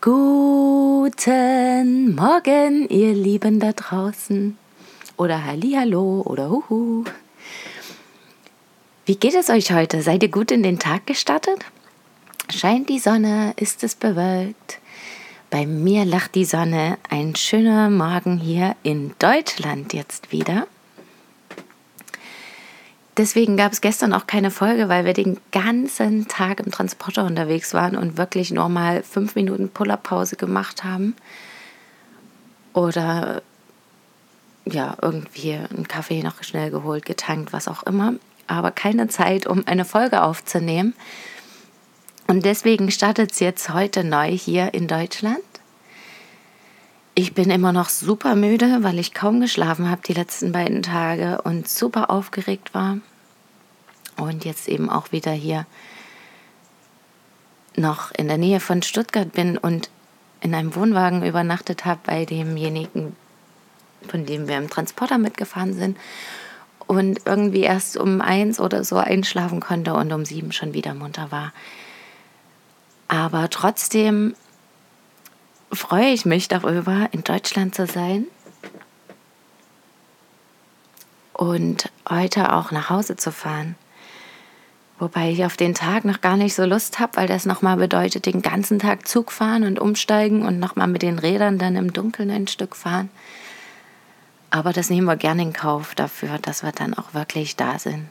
Guten Morgen, ihr Lieben da draußen. Oder Hallo oder Huhu. Wie geht es euch heute? Seid ihr gut in den Tag gestartet? Scheint die Sonne? Ist es bewölkt? Bei mir lacht die Sonne. Ein schöner Morgen hier in Deutschland jetzt wieder. Deswegen gab es gestern auch keine Folge, weil wir den ganzen Tag im Transporter unterwegs waren und wirklich nur mal fünf Minuten Pull-up-Pause gemacht haben. Oder ja, irgendwie einen Kaffee noch schnell geholt, getankt, was auch immer. Aber keine Zeit, um eine Folge aufzunehmen. Und deswegen startet es jetzt heute neu hier in Deutschland. Ich bin immer noch super müde, weil ich kaum geschlafen habe die letzten beiden Tage und super aufgeregt war. Und jetzt eben auch wieder hier noch in der Nähe von Stuttgart bin und in einem Wohnwagen übernachtet habe bei demjenigen, von dem wir im Transporter mitgefahren sind. Und irgendwie erst um eins oder so einschlafen konnte und um sieben schon wieder munter war. Aber trotzdem freue ich mich darüber, in Deutschland zu sein und heute auch nach Hause zu fahren. Wobei ich auf den Tag noch gar nicht so Lust habe, weil das nochmal bedeutet, den ganzen Tag Zug fahren und umsteigen und nochmal mit den Rädern dann im Dunkeln ein Stück fahren. Aber das nehmen wir gerne in Kauf dafür, dass wir dann auch wirklich da sind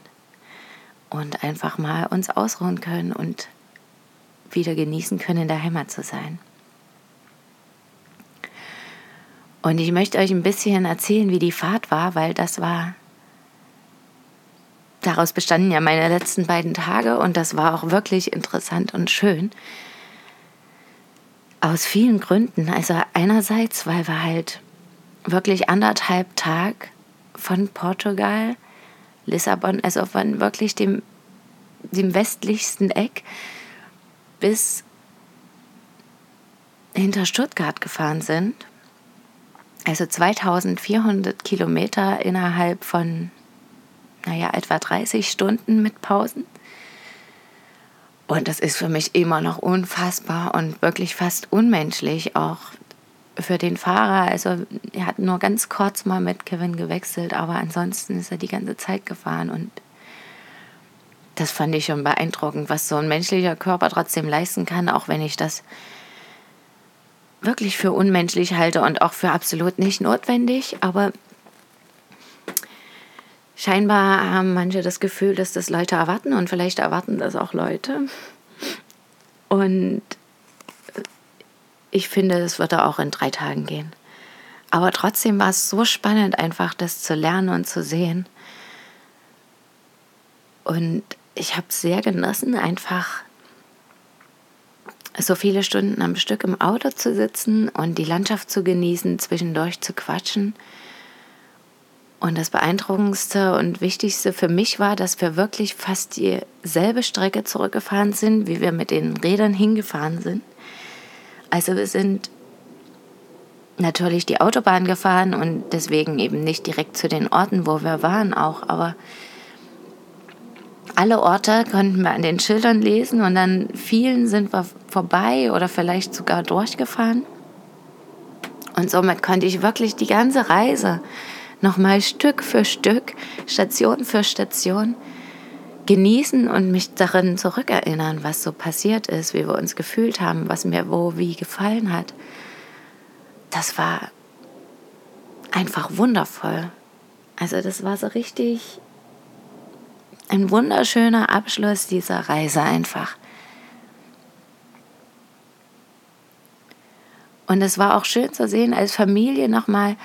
und einfach mal uns ausruhen können und wieder genießen können, in der Heimat zu sein. Und ich möchte euch ein bisschen erzählen, wie die Fahrt war, weil das war, daraus bestanden ja meine letzten beiden Tage und das war auch wirklich interessant und schön. Aus vielen Gründen. Also einerseits, weil wir halt wirklich anderthalb Tag von Portugal, Lissabon, also von wirklich dem, dem westlichsten Eck bis hinter Stuttgart gefahren sind also 2400 Kilometer innerhalb von, naja, etwa 30 Stunden mit Pausen. Und das ist für mich immer noch unfassbar und wirklich fast unmenschlich, auch für den Fahrer. Also er hat nur ganz kurz mal mit Kevin gewechselt, aber ansonsten ist er die ganze Zeit gefahren und das fand ich schon beeindruckend, was so ein menschlicher Körper trotzdem leisten kann, auch wenn ich das wirklich für unmenschlich halte und auch für absolut nicht notwendig. Aber scheinbar haben manche das Gefühl, dass das Leute erwarten und vielleicht erwarten das auch Leute. Und ich finde, das wird auch in drei Tagen gehen. Aber trotzdem war es so spannend, einfach das zu lernen und zu sehen. Und ich habe es sehr genossen, einfach so viele Stunden am Stück im Auto zu sitzen und die Landschaft zu genießen, zwischendurch zu quatschen. Und das Beeindruckendste und Wichtigste für mich war, dass wir wirklich fast dieselbe Strecke zurückgefahren sind, wie wir mit den Rädern hingefahren sind. Also wir sind natürlich die Autobahn gefahren und deswegen eben nicht direkt zu den Orten, wo wir waren auch, aber alle Orte konnten wir an den Schildern lesen und an vielen sind wir vorbei oder vielleicht sogar durchgefahren. Und somit konnte ich wirklich die ganze Reise nochmal Stück für Stück, Station für Station genießen und mich darin zurückerinnern, was so passiert ist, wie wir uns gefühlt haben, was mir wo wie gefallen hat. Das war einfach wundervoll. Also das war so richtig ein wunderschöner Abschluss dieser Reise einfach. Und es war auch schön zu sehen als Familie nochmal,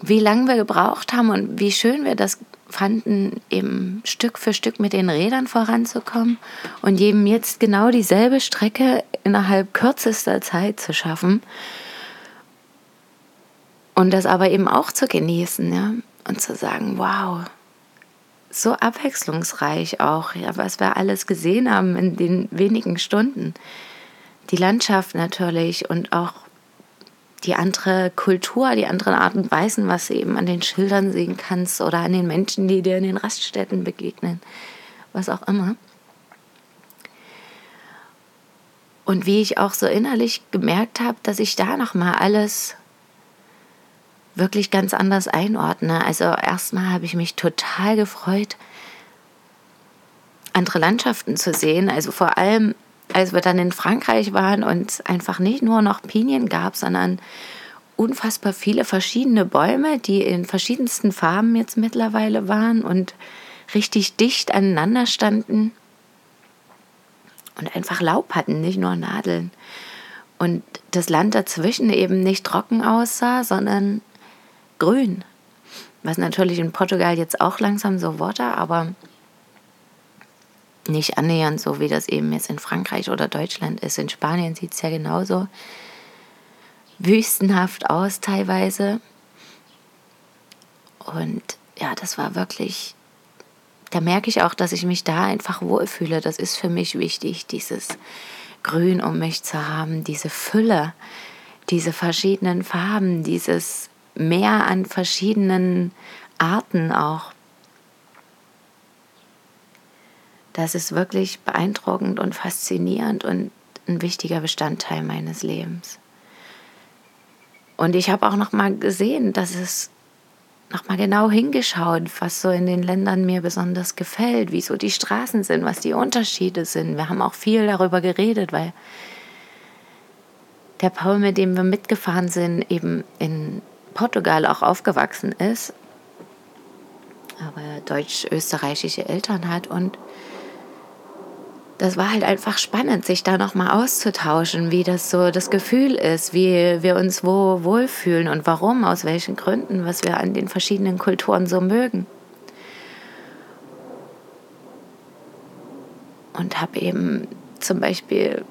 wie lange wir gebraucht haben und wie schön wir das fanden, eben Stück für Stück mit den Rädern voranzukommen und jedem jetzt genau dieselbe Strecke innerhalb kürzester Zeit zu schaffen und das aber eben auch zu genießen ja? und zu sagen, wow, so abwechslungsreich auch, ja, was wir alles gesehen haben in den wenigen Stunden. Die Landschaft natürlich und auch die andere Kultur, die anderen Arten und Weisen, was du eben an den Schildern sehen kannst oder an den Menschen, die dir in den Raststätten begegnen, was auch immer. Und wie ich auch so innerlich gemerkt habe, dass ich da nochmal alles wirklich ganz anders einordne. Also erstmal habe ich mich total gefreut, andere Landschaften zu sehen. Also vor allem, als wir dann in Frankreich waren und es einfach nicht nur noch Pinien gab, sondern unfassbar viele verschiedene Bäume, die in verschiedensten Farben jetzt mittlerweile waren und richtig dicht aneinander standen und einfach Laub hatten, nicht nur Nadeln. Und das Land dazwischen eben nicht trocken aussah, sondern grün. Was natürlich in Portugal jetzt auch langsam so wurde, aber nicht annähernd so, wie das eben jetzt in Frankreich oder Deutschland ist. In Spanien sieht es ja genauso wüstenhaft aus teilweise. Und ja, das war wirklich, da merke ich auch, dass ich mich da einfach wohlfühle. Das ist für mich wichtig, dieses Grün um mich zu haben, diese Fülle, diese verschiedenen Farben, dieses mehr an verschiedenen Arten auch. Das ist wirklich beeindruckend und faszinierend und ein wichtiger Bestandteil meines Lebens. Und ich habe auch noch mal gesehen, dass es noch mal genau hingeschaut, was so in den Ländern mir besonders gefällt, wie so die Straßen sind, was die Unterschiede sind. Wir haben auch viel darüber geredet, weil der Paul, mit dem wir mitgefahren sind, eben in Portugal auch aufgewachsen ist, aber deutsch-österreichische Eltern hat und das war halt einfach spannend, sich da nochmal auszutauschen, wie das so das Gefühl ist, wie wir uns wo wohlfühlen und warum, aus welchen Gründen, was wir an den verschiedenen Kulturen so mögen. Und habe eben zum Beispiel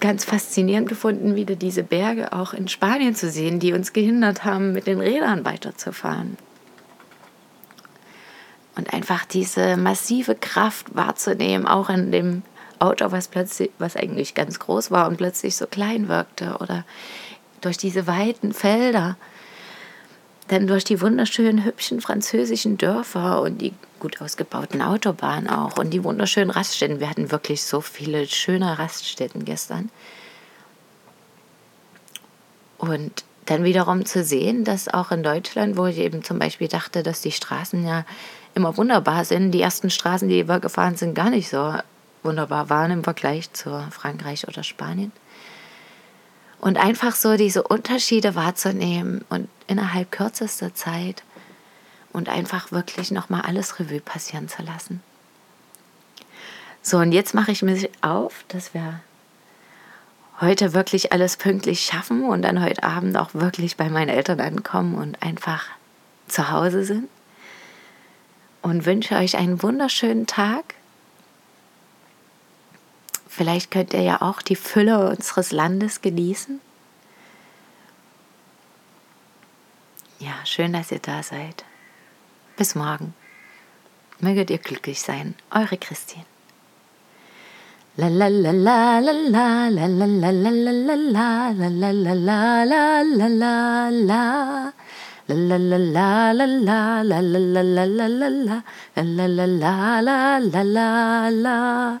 ganz faszinierend gefunden, wieder diese Berge auch in Spanien zu sehen, die uns gehindert haben, mit den Rädern weiterzufahren. Und einfach diese massive Kraft wahrzunehmen, auch in dem Auto, was plötzlich, was eigentlich ganz groß war und plötzlich so klein wirkte, oder durch diese weiten Felder dann durch die wunderschönen, hübschen französischen Dörfer und die gut ausgebauten Autobahnen auch und die wunderschönen Raststätten. Wir hatten wirklich so viele schöne Raststätten gestern. Und dann wiederum zu sehen, dass auch in Deutschland, wo ich eben zum Beispiel dachte, dass die Straßen ja immer wunderbar sind, die ersten Straßen, die wir gefahren sind, gar nicht so wunderbar waren im Vergleich zu Frankreich oder Spanien. Und einfach so diese Unterschiede wahrzunehmen und innerhalb kürzester Zeit und einfach wirklich nochmal alles Revue passieren zu lassen. So, und jetzt mache ich mich auf, dass wir heute wirklich alles pünktlich schaffen und dann heute Abend auch wirklich bei meinen Eltern ankommen und einfach zu Hause sind. Und wünsche euch einen wunderschönen Tag Vielleicht könnt ihr ja auch die Fülle unseres Landes genießen. Ja, schön, dass ihr da seid. Bis morgen. Möget ihr glücklich sein. Eure Christine. La la la la la la la la la la la la la la la la la la la la La la la la la la la la la la la la la la la la la la